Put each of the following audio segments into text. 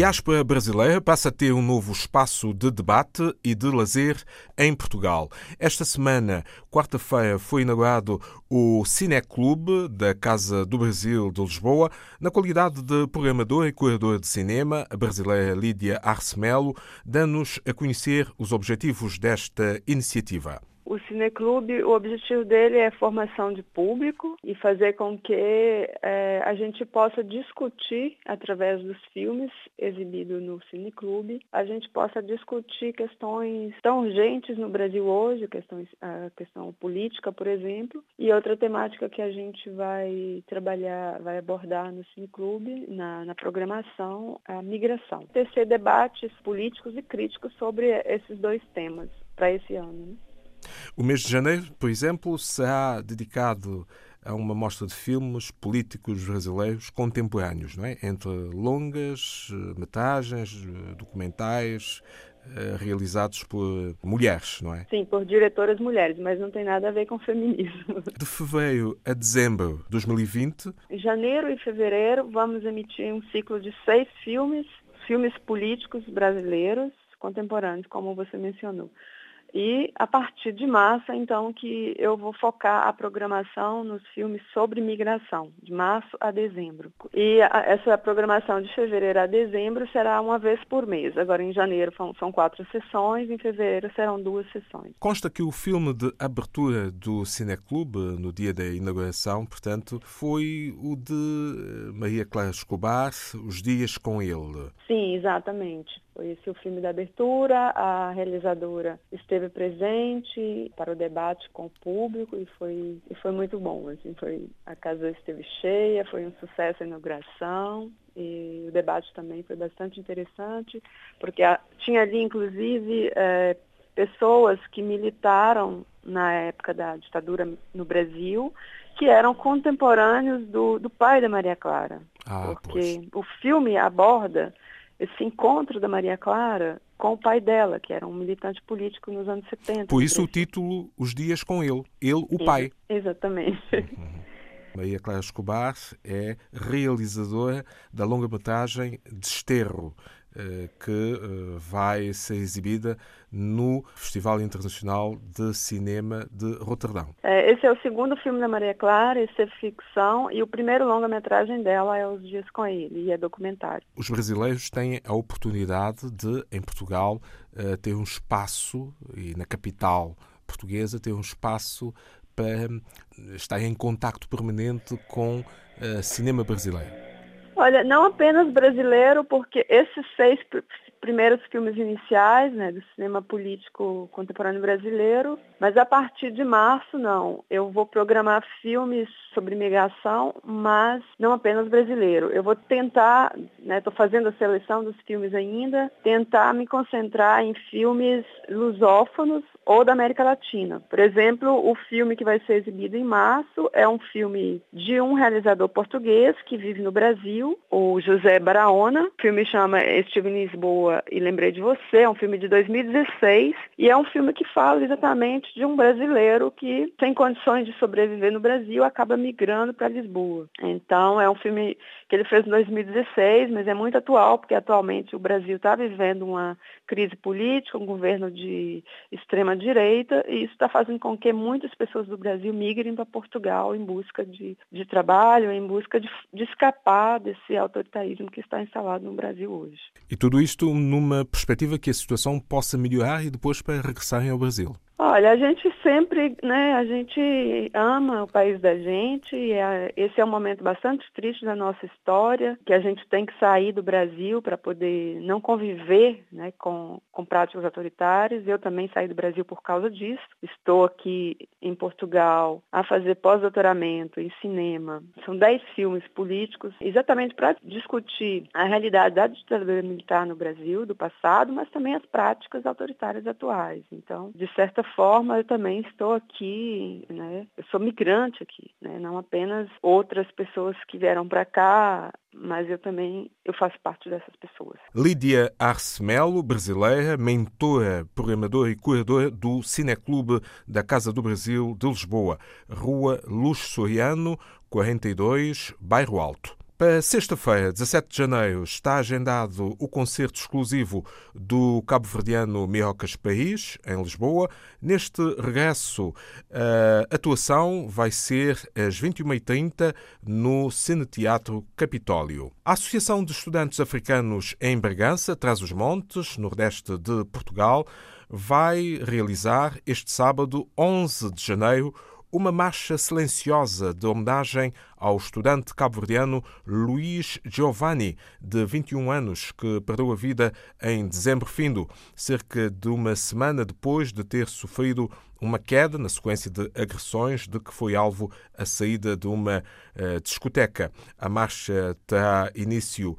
diáspora brasileira passa a ter um novo espaço de debate e de lazer em Portugal. Esta semana, quarta-feira, foi inaugurado o Cineclube da Casa do Brasil de Lisboa. Na qualidade de programador e curador de cinema, a brasileira Lídia Arcemelo dá-nos a conhecer os objetivos desta iniciativa. O Cineclube, o objetivo dele é formação de público e fazer com que é, a gente possa discutir, através dos filmes exibidos no Cineclube, a gente possa discutir questões tão urgentes no Brasil hoje, questões, a questão política, por exemplo, e outra temática que a gente vai trabalhar, vai abordar no Cineclube, na, na programação, a migração. Tecer debates políticos e críticos sobre esses dois temas para esse ano. Né? O mês de janeiro, por exemplo, será dedicado a uma mostra de filmes políticos brasileiros contemporâneos, não é? Entre longas, metragens, documentais, eh, realizados por mulheres, não é? Sim, por diretoras mulheres, mas não tem nada a ver com feminismo. De fevereiro a dezembro de 2020. Em janeiro e fevereiro vamos emitir um ciclo de seis filmes, filmes políticos brasileiros contemporâneos, como você mencionou. E a partir de março, então, que eu vou focar a programação nos filmes sobre migração, de março a dezembro. E a, essa programação de fevereiro a dezembro será uma vez por mês. Agora, em janeiro são, são quatro sessões, em fevereiro serão duas sessões. Consta que o filme de abertura do Cineclube, no dia da inauguração, portanto, foi o de Maria Clara Escobar, Os Dias com Ele. Sim, exatamente. Foi esse o filme da abertura, a realizadora esteve presente para o debate com o público e foi, e foi muito bom. Assim, foi, a casa esteve cheia, foi um sucesso a inauguração e o debate também foi bastante interessante, porque a, tinha ali, inclusive, é, pessoas que militaram na época da ditadura no Brasil, que eram contemporâneos do, do pai da Maria Clara. Ah, porque pois. o filme aborda esse encontro da Maria Clara com o pai dela, que era um militante político nos anos 70. Por isso o título Os Dias com Ele. Ele, o pai. Exatamente. Uhum. Maria Clara Escobar é realizadora da longa-metragem Desterro, que eh, vai ser exibida no Festival Internacional de Cinema de Roterdão. Esse é o segundo filme da Maria Clara, esse é ficção, e o primeiro longa-metragem dela é Os Dias com Ele, e é documentário. Os brasileiros têm a oportunidade de, em Portugal, eh, ter um espaço, e na capital portuguesa, ter um espaço para estar em contacto permanente com cinema brasileiro. Olha, não apenas brasileiro, porque esses seis primeiros filmes iniciais né, do cinema político contemporâneo brasileiro, mas a partir de março não. Eu vou programar filmes sobre migração, mas não apenas brasileiro. Eu vou tentar, estou né, fazendo a seleção dos filmes ainda, tentar me concentrar em filmes lusófonos ou da América Latina. Por exemplo, o filme que vai ser exibido em março é um filme de um realizador português que vive no Brasil, o José Barahona. O filme chama Estive em Lisboa e Lembrei de Você, é um filme de 2016 e é um filme que fala exatamente de um brasileiro que, sem condições de sobreviver no Brasil, acaba migrando para Lisboa. Então, é um filme que ele fez em 2016, mas é muito atual, porque atualmente o Brasil está vivendo uma crise política, um governo de extrema direita, e isso está fazendo com que muitas pessoas do Brasil migrem para Portugal em busca de, de trabalho, em busca de, de escapar desse autoritarismo que está instalado no Brasil hoje. E tudo isto numa perspectiva que a situação possa melhorar e depois para regressarem ao Brasil. Olha, a gente sempre, né, a gente ama o país da gente é, esse é um momento bastante triste da nossa história, que a gente tem que sair do Brasil para poder não conviver, né, com, com práticas autoritárias. Eu também saí do Brasil por causa disso. Estou aqui em Portugal a fazer pós-doutoramento em cinema. São dez filmes políticos, exatamente para discutir a realidade da ditadura militar no Brasil, do passado, mas também as práticas autoritárias atuais. Então, de certa forma, eu também estou aqui, né? Eu sou migrante aqui, né? Não apenas outras pessoas que vieram para cá, mas eu também eu faço parte dessas pessoas. Lídia Arcemelo, brasileira, mentora, programadora e curadora do Cineclube da Casa do Brasil de Lisboa, Rua Luz Soriano, 42, Bairro Alto. Para sexta-feira, 17 de janeiro, está agendado o concerto exclusivo do cabo-verdiano Miocas País, em Lisboa. Neste regresso, a atuação vai ser às 21h30 no Cine Teatro Capitólio. A Associação de Estudantes Africanos em Bragança, traz os montes nordeste de Portugal, vai realizar este sábado, 11 de janeiro, uma marcha silenciosa de homenagem ao estudante cabo-verdiano Luís Giovanni, de 21 anos, que perdeu a vida em dezembro findo, cerca de uma semana depois de ter sofrido uma queda na sequência de agressões de que foi alvo a saída de uma uh, discoteca. A marcha terá início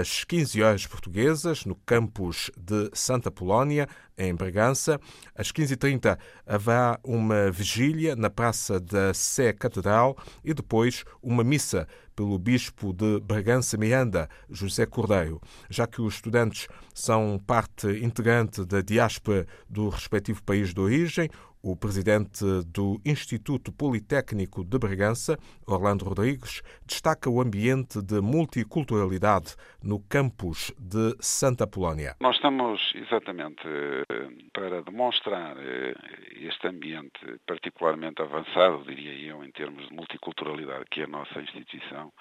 às 15 horas portuguesas no campus de Santa Polónia, em Bragança. Às 15h30 haverá uma vigília na Praça da Sé Catedral e depois uma missa pelo bispo de Bragança Miranda, José Cordeiro, já que os estudantes são parte integrante da diáspora do respectivo país de origem. O presidente do Instituto Politécnico de Bragança, Orlando Rodrigues, destaca o ambiente de multiculturalidade no campus de Santa Polónia. Nós estamos exatamente eh, para demonstrar eh, este ambiente particularmente avançado, diria eu, em termos de multiculturalidade que é a nossa instituição.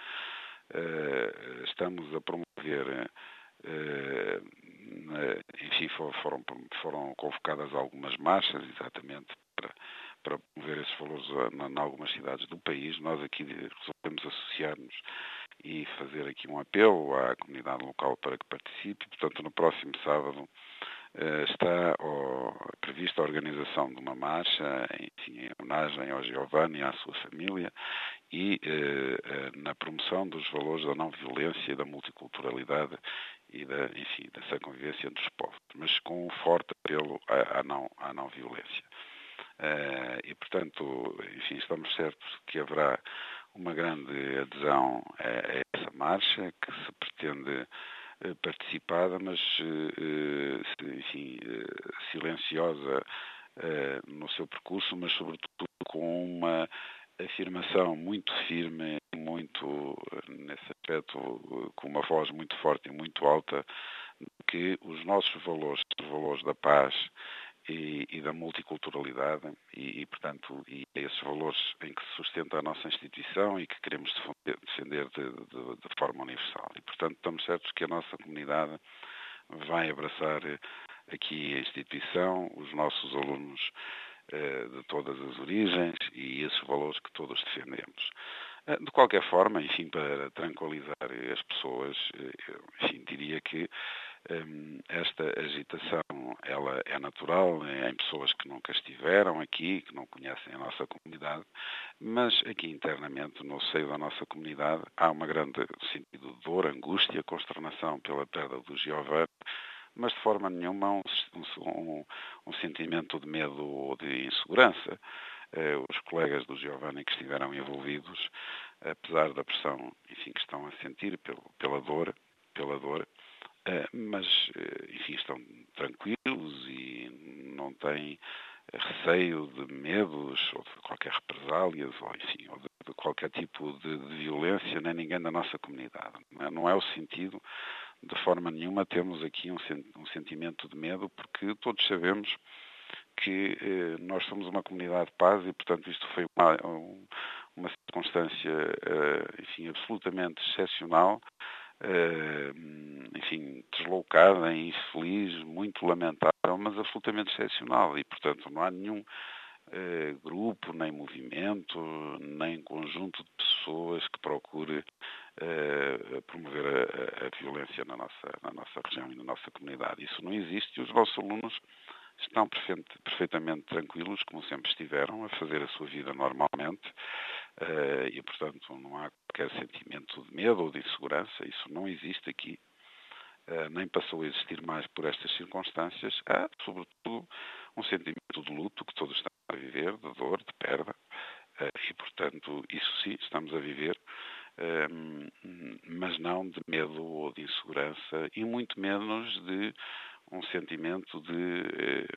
Eh, estamos a promover enfim, foram, foram convocadas algumas marchas, exatamente para, para promover esses valores em algumas cidades do país. Nós aqui resolvemos associar-nos e fazer aqui um apelo à comunidade local para que participe. Portanto, no próximo sábado eh, está prevista a organização de uma marcha em homenagem ao Giovanni e à sua família e eh, eh, na promoção dos valores da não violência e da multiculturalidade e da, enfim, dessa convivência entre os povos, mas com um forte apelo à, à não, à não violência. E, portanto, enfim, estamos certos que haverá uma grande adesão a, a essa marcha, que se pretende uh, participada, mas, uh, enfim, silenciosa no seu percurso, mas, sobretudo, com uma afirmação muito firme, muito, nesse aspecto, com uma voz muito forte e muito alta, que os nossos valores, os valores da paz e, e da multiculturalidade e, e, portanto, e esses valores em que se sustenta a nossa instituição e que queremos defender de, de, de forma universal. E, portanto, estamos certos que a nossa comunidade vai abraçar aqui a instituição, os nossos alunos eh, de todas as origens e esses valores que todos defendemos. Eh, de qualquer forma, enfim, para tranquilizar as pessoas, eh, enfim, diria que esta agitação ela é natural em pessoas que nunca estiveram aqui, que não conhecem a nossa comunidade, mas aqui internamente, no seio da nossa comunidade, há uma grande sentido de dor, angústia, consternação pela perda do Giovanni, mas de forma nenhuma um, um, um sentimento de medo ou de insegurança. Eh, os colegas do Giovanni que estiveram envolvidos, apesar da pressão enfim, que estão a sentir pela dor, pela dor, mas eh, enfim, estão tranquilos e não têm receio de medos ou de qualquer represálias ou enfim, ou de, de qualquer tipo de, de, violência nem ninguém da nossa comunidade. Não é, é o sentido de forma nenhuma temos aqui um, um sentimento de medo, porque todos sabemos que eh, nós somos uma comunidade de paz e, portanto, isto foi uma, uma circunstância, eh, enfim, absolutamente excepcional, eh, enfim, deslocada, infeliz, muito lamentável, mas absolutamente excepcional e, portanto, não há nenhum eh, grupo, nem movimento, nem conjunto de pessoas que procure eh, promover a, a, violência na nossa, na nossa região e na nossa comunidade. Isso não existe e os nossos alunos estão perfeitamente tranquilos, como sempre estiveram, a fazer a sua vida normalmente uh, e, portanto, não há qualquer sentimento de medo ou de insegurança. Isso não existe aqui, uh, nem passou a existir mais por estas circunstâncias. Há, sobretudo, um sentimento de luto que todos estão a viver, de dor, de perda, uh, e, portanto, isso sim, estamos a viver mas não de medo ou de insegurança e muito menos de um sentimento de eh,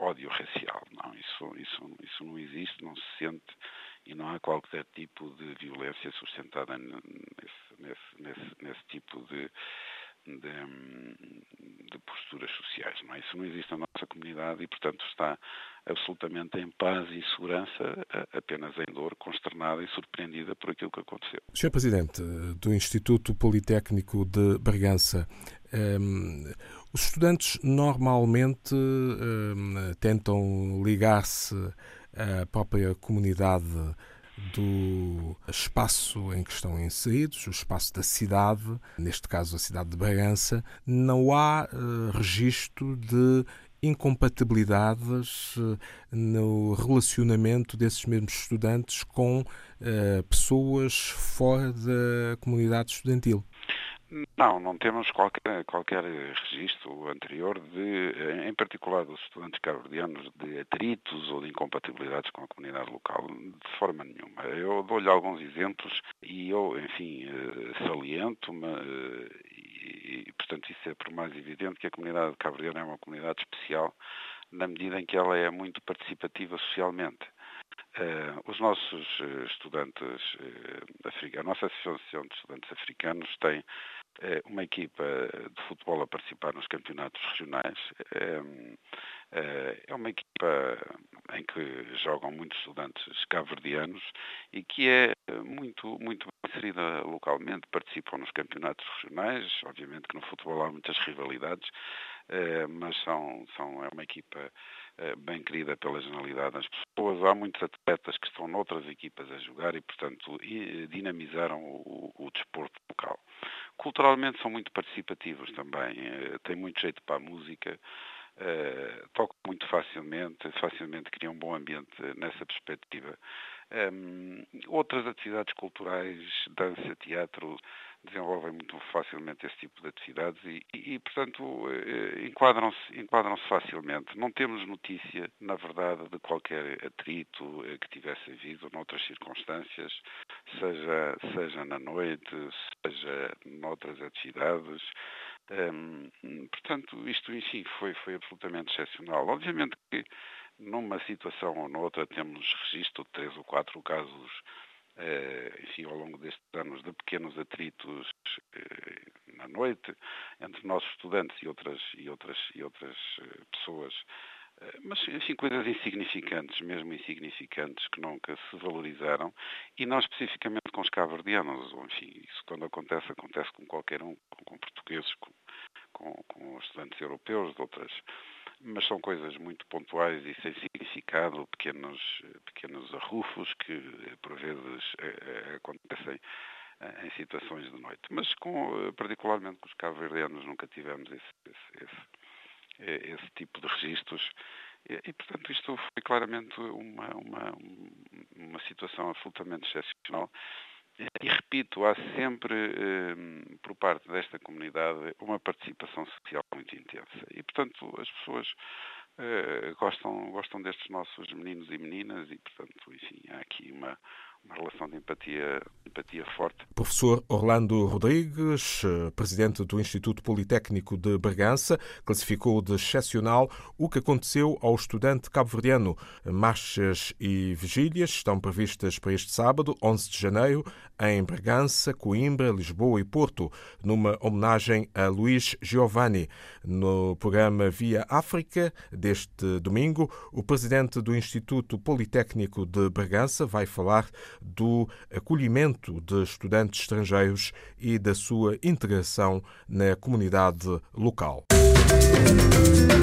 ódio racial. Não, isso, isso, isso não existe, não se sente e não há qualquer tipo de violência sustentada nesse, nesse, nesse, nesse tipo de, de, de, posturas sociais. Não é? Isso não existe na nossa comunidade e, portanto, está absolutamente em paz e segurança, apenas em dor, consternada e surpreendida por aquilo que aconteceu. Sr. Presidente do Instituto Politécnico de Bragança, um, ehm, os estudantes normalmente um, ehm, tentam ligar-se à própria comunidade do espaço em que estão inseridos, o espaço da cidade, neste caso a cidade de Bragança, não há uh, registro de incompatibilidades uh, no relacionamento desses mesmos estudantes com uh, pessoas fora da comunidade estudantil. Não, não temos qualquer, qualquer registro anterior, de, em particular dos estudantes cabo-verdianos, de atritos ou de incompatibilidades com a comunidade local, de forma nenhuma. Eu dou-lhe alguns exemplos e eu, enfim, eh, saliento-me eh, e, portanto, isso é por mais evidente que a comunidade cabo-verdiana é uma comunidade especial na medida em que ela é muito participativa socialmente. Uh, os nossos estudantes, uh, a nossa Associação de Estudantes Africanos tem uma equipa de futebol a participar nos campeonatos regionais. é uma equipa em que jogam muitos estudantes cabo-verdianos e que é muito, muito inserida localmente, participam nos campeonatos regionais. Obviamente que no futebol há muitas rivalidades, mas são, são, é uma equipa eh, bem querida pela generalidade das pessoas. Há muitos atletas que estão noutras equipas a jogar e, portanto, dinamizaram o, o desporto local. Culturalmente são muito participativos também, eh, têm muito jeito para a música, uh, tocam muito facilmente, facilmente criam um bom ambiente nessa perspectiva. Um, outras atividades culturais, dança, teatro, desenvolvem muito facilmente esse tipo de atividades e, e, e portanto, eh, enquadram-se enquadram facilmente. Não temos notícia, na verdade, de qualquer atrito que tivesse havido noutras circunstâncias, seja, seja na noite, seja noutras atividades. Um, portanto, isto, enfim, foi, foi absolutamente excepcional. Obviamente que numa situação ou noutra temos registro de três ou quatro casos eh, enfim, ao longo destes anos, de pequenos atritos eh, na noite entre nossos estudantes e outras, e outras, e outras eh, pessoas. Mas enfim, coisas insignificantes, mesmo insignificantes, que nunca se valorizaram, e não especificamente com os cabo-verdianos, enfim, isso quando acontece, acontece com qualquer um, com, portugueses, com, com, com, estudantes europeus de outras, mas são coisas muito pontuais e sem significado, pequenos, pequenos arrufos que por vezes é, acontecem em situações de noite. Mas com, particularmente com os cabo-verdianos nunca tivemos esse, esse, esse, esse, tipo de registros e, e, portanto isto foi claramente uma, uma, uma situação absolutamente excepcional e repito, há sempre, eh, por parte desta comunidade, uma participação social muito intensa. E, portanto, as pessoas eh, gostam, gostam destes nossos meninos e meninas e, portanto, enfim, há aqui uma, uma relação de empatia, empatia forte. Professor Orlando Rodrigues, eh, presidente do Instituto Politécnico de Bragança, classificou de excepcional o que aconteceu ao estudante cabo-verdiano. Marchas e vigílias estão previstas para este sábado, 11 de janeiro, em Bragança, Coimbra, Lisboa e Porto, numa homenagem a Luís Giovanni. No programa Via África deste domingo, o presidente do Instituto Politécnico de Bragança vai falar do acolhimento de estudantes estrangeiros e da sua integração na comunidade local. Música